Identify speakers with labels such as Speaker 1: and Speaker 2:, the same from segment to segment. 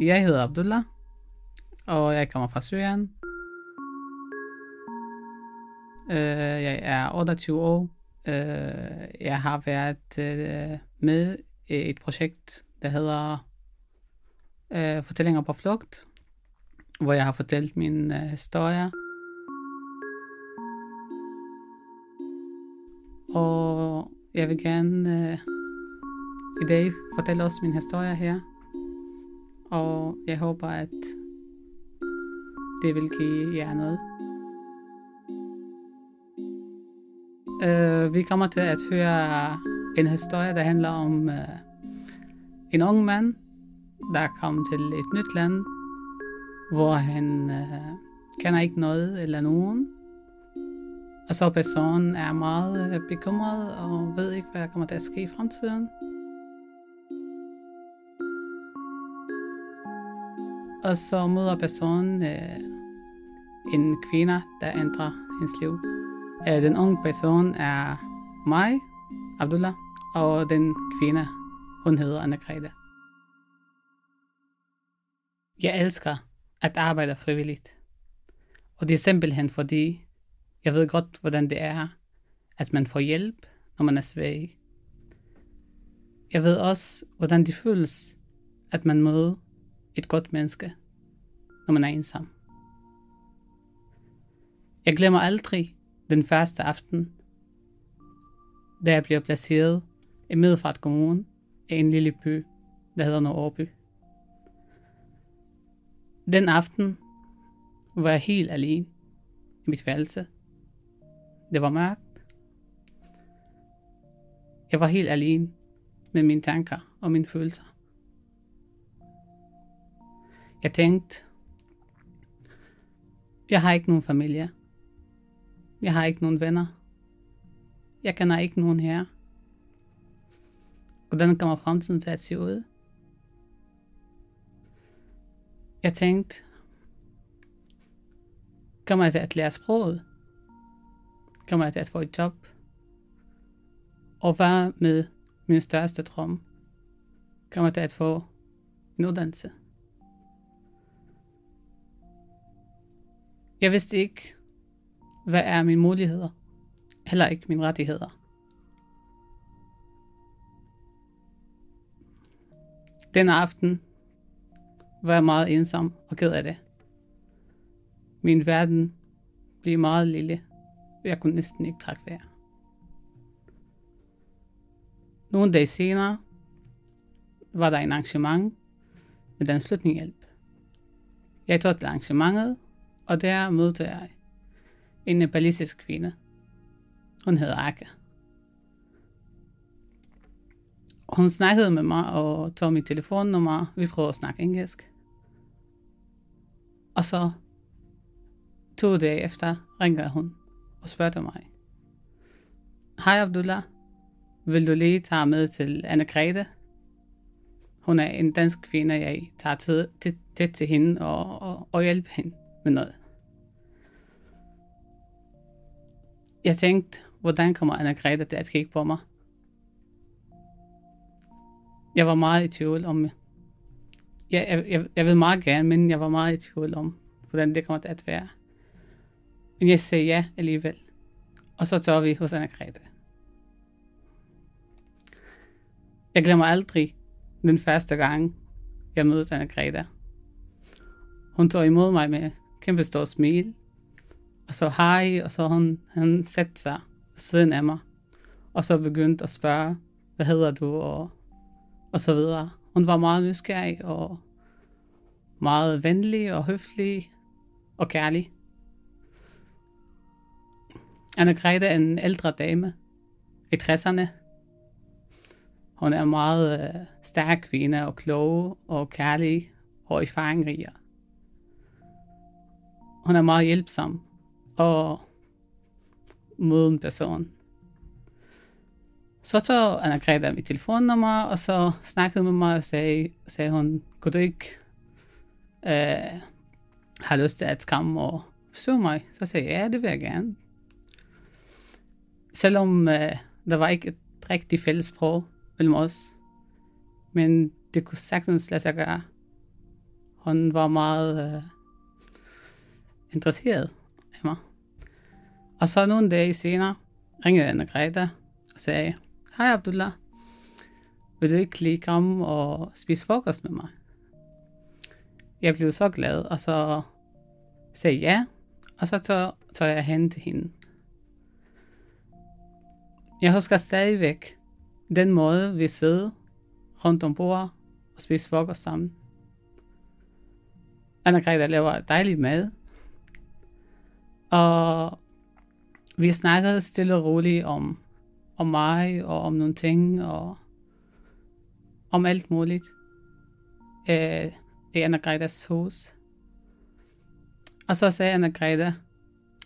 Speaker 1: Jeg hedder Abdullah, og jeg kommer fra Syrien. Øh, jeg er 28 år. Øh, jeg har været øh, med i et projekt, der hedder Fortællinger på flugt, hvor jeg har fortalt min historie. Og jeg vil gerne i dag fortælle også min historie her. Og jeg håber, at det vil give jer noget. Uh, vi kommer til at høre en historie, der handler om uh, en ung mand, der kom til et nyt land, hvor han uh, kender ikke noget eller nogen. Og så personen er meget uh, bekymret og ved ikke, hvad der kommer til at ske i fremtiden. Og så møder personen øh, en kvinde, der ændrer hendes liv. Øh, den unge person er mig, Abdullah, og den kvinde, hun hedder Anna-Grete. Jeg elsker at arbejde frivilligt. Og det er simpelthen fordi, jeg ved godt, hvordan det er, at man får hjælp, når man er svag. Jeg ved også, hvordan det føles, at man møder et godt menneske, når man er ensom. Jeg glemmer aldrig den første aften, da jeg bliver placeret i Middelfart Kommune i en lille by, der hedder Nordby. Den aften var jeg helt alene i mit værelse. Det var mørkt. Jeg var helt alene med mine tanker og mine følelser. Jeg tænkte, jeg har ikke nogen familie. Jeg har ikke nogen venner. Jeg kender ikke nogen her. Hvordan kommer fremtiden til at se ud? Jeg tænkte, kommer jeg til at lære sproget? Kommer jeg til at få et job? Og hvad med min største drøm? Kommer jeg til at få en uddannelse? Jeg vidste ikke, hvad er mine muligheder? Heller ikke mine rettigheder. Den aften var jeg meget ensom og ked af det. Min verden blev meget lille, og jeg kunne næsten ikke trække vejr. Nogle dage senere var der en arrangement med Dansk Flytninghjælp. Jeg tog til arrangementet, og der mødte jeg en nepalesisk kvinde. Hun hed Akka. Hun snakkede med mig og tog mit telefonnummer. Vi prøvede at snakke engelsk. Og så to dage efter ringede hun og spurgte mig. Hej Abdullah, vil du lige tage med til Anna Grete? Hun er en dansk kvinde, jeg tager tæt til, til, til hende og, og, og hjælper hende med noget. Jeg tænkte, hvordan kommer Anna-Greta til at kigge på mig? Jeg var meget i tvivl om, jeg, jeg, jeg, jeg vil meget gerne, men jeg var meget i tvivl om, hvordan det kommer til at være. Men jeg sagde ja alligevel. Og så tog vi hos Anna-Greta. Jeg glemmer aldrig den første gang, jeg mødte Anna-Greta. Hun tog imod mig med kæmpe stor smil og så hej, og så hun, han satte sig siden af mig, og så begyndte at spørge, hvad hedder du, og, og så videre. Hun var meget nysgerrig, og meget venlig, og høflig, og kærlig. Anna Grete er en ældre dame i 60'erne. Hun er meget øh, stærk kvinde, og klog, og kærlig, og erfaringrig. Hun er meget hjælpsom, og møde en person. Så tog Anna-Greta mit telefonnummer, og så snakkede med mig og sagde, sagde hun, kunne du ikke øh, have lyst til at komme og besøge mig? Så sagde jeg, ja, det vil jeg gerne. Selvom øh, der var ikke et rigtigt fælles sprog mellem os, men det kunne sagtens lade sig gøre. Hun var meget øh, interesseret af mig. Og så nogle dage senere ringede Anna Greta og sagde, Hej Abdullah, vil du ikke lige komme og spise frokost med mig? Jeg blev så glad, og så sagde ja, og så tog, tog jeg hen til hende. Jeg husker stadigvæk den måde, vi sidder rundt om bordet og spiste frokost sammen. Anna-Greta laver dejlig mad. Og vi snakkede stille og roligt om, om mig og om nogle ting og om alt muligt øh, i Anna Gredas hus. Og så sagde Anna-Greta,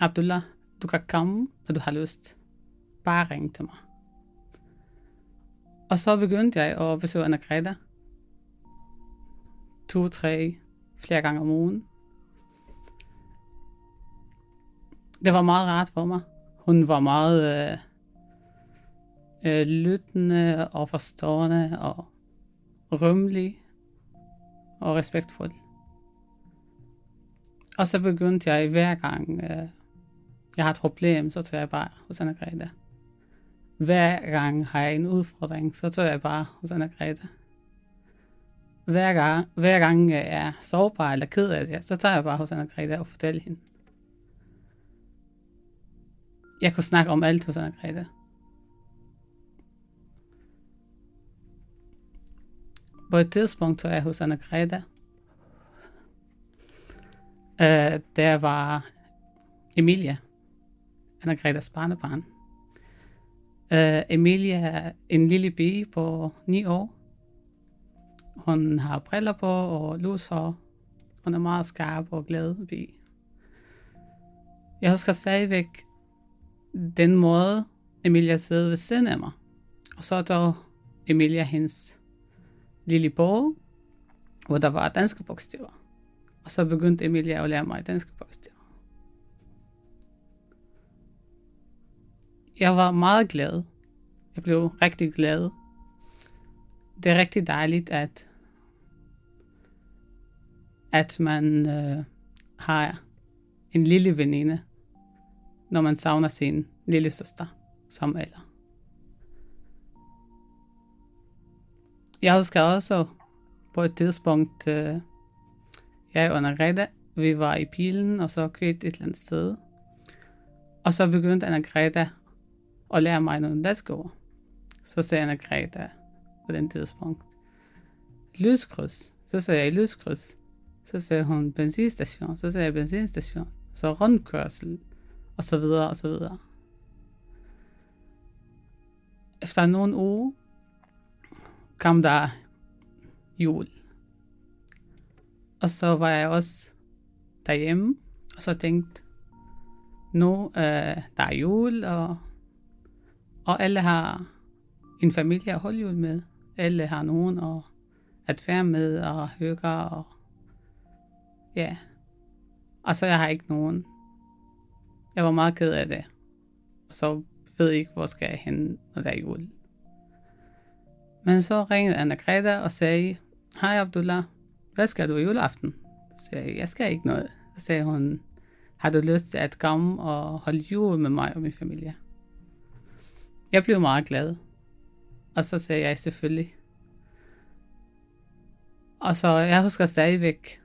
Speaker 1: Abdullah, du kan komme, når du har lyst. Bare ring til mig. Og så begyndte jeg at besøge Anna-Greta. To, tre, flere gange om ugen. Det var meget rart for mig. Hun var meget øh, øh, lyttende og forstående og rummelig og respektfuld. Og så begyndte jeg hver gang, øh, jeg har et problem, så tager jeg bare hos Anna-Greta. Hver gang har jeg en udfordring, så tager jeg bare hos Anna-Greta. Hver gang, hver gang jeg er sårbar eller ked af det, så tager jeg bare hos Anna-Greta og fortæller hende. Jeg kunne snakke om alt hos Anna-Greta. På et tidspunkt var jeg hos Anna-Greta. Uh, øh, der var Emilia, Anna-Gretas barnebarn. Øh, uh, Emilia er en lille pige på 9 år. Hun har briller på og lushår. Hun er meget skarp og glad pige. Jeg husker stadigvæk den måde, Emilia sidder ved siden af mig. Og så er der Emilia hendes lille bog, hvor der var danske bogstaver. Og så begyndte Emilia at lære mig danske bogstaver. Jeg var meget glad. Jeg blev rigtig glad. Det er rigtig dejligt, at, at man øh, har en lille veninde, når man savner sin lille søster som alder. Jeg husker også på et tidspunkt, øh, jeg og Anna-Greta, vi var i bilen, og så kørte et eller andet sted. Og så begyndte Anna-Greta at lære mig nogle danske ord. Så sagde Anna-Greta på den tidspunkt, lyskryds. Så sagde jeg lyskryds. Så sagde hun benzinstation. Så sagde jeg benzinstation. Så rundkørsel. Og så videre, og så videre. Efter nogle uger kom der jul. Og så var jeg også derhjemme, og så tænkte, nu øh, der er jul, og, og alle har en familie at holde jul med. Alle har nogen at, at være med og hygge, og ja. Og så jeg har ikke nogen. Jeg var meget ked af det. Og så ved jeg ikke, hvor skal jeg hen, når der er jul. Men så ringede Anna Greta og sagde, Hej Abdullah, hvad skal du i juleaften? Så sagde jeg, jeg skal ikke noget. Så sagde hun, har du lyst til at komme og holde jul med mig og min familie? Jeg blev meget glad. Og så sagde jeg selvfølgelig. Og så jeg husker stadigvæk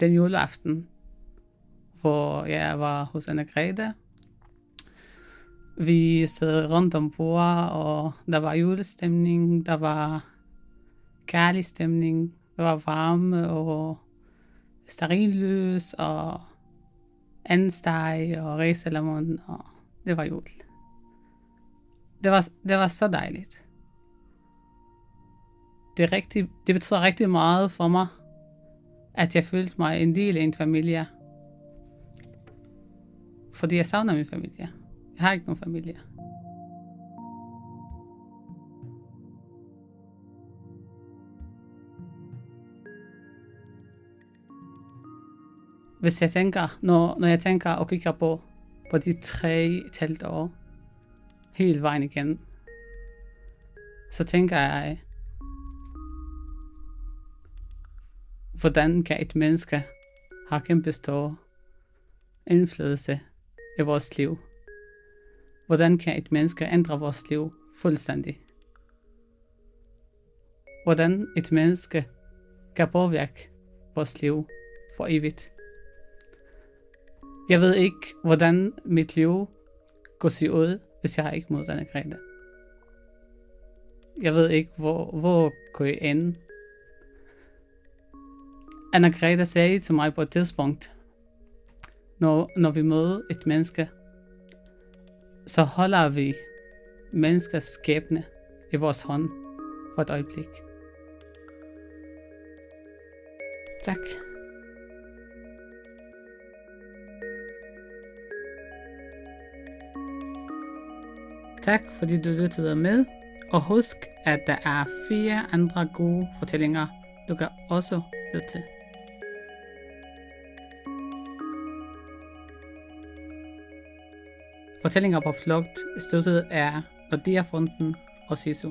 Speaker 1: den juleaften, hvor jeg var hos Anna Grede. Vi sad rundt om bordet, og der var julestemning, der var kærlig stemning, der var varme og sterillys og andesteg og ræsalamon, og det var jul. Det var, det var så dejligt. Det, rigtig, det betyder rigtig meget for mig, at jeg følte mig en del af en familie. Fordi jeg savner min familie. Jeg har ikke nogen familie. Hvis jeg tænker, når, når jeg tænker og kigger på, på de tre et halvt år, hele vejen igen, så tænker jeg, hvordan kan et menneske have kæmpe stor indflydelse i vores liv? Hvordan kan et menneske ændre vores liv fuldstændig? Hvordan et menneske kan påvirke vores liv for evigt? Jeg ved ikke, hvordan mit liv går se ud, hvis jeg ikke moddannet Grete. Jeg ved ikke, hvor, hvor går jeg ende. Anna Greta sagde til mig på et tidspunkt, når, når vi møder et menneske, så holder vi menneskers skæbne i vores hånd for et øjeblik. Tak. Tak fordi du lyttede med, og husk, at der er fire andre gode fortællinger, du kan også lytte til. Fortællinger på flugt støttet af Nordea-fonden og SISU.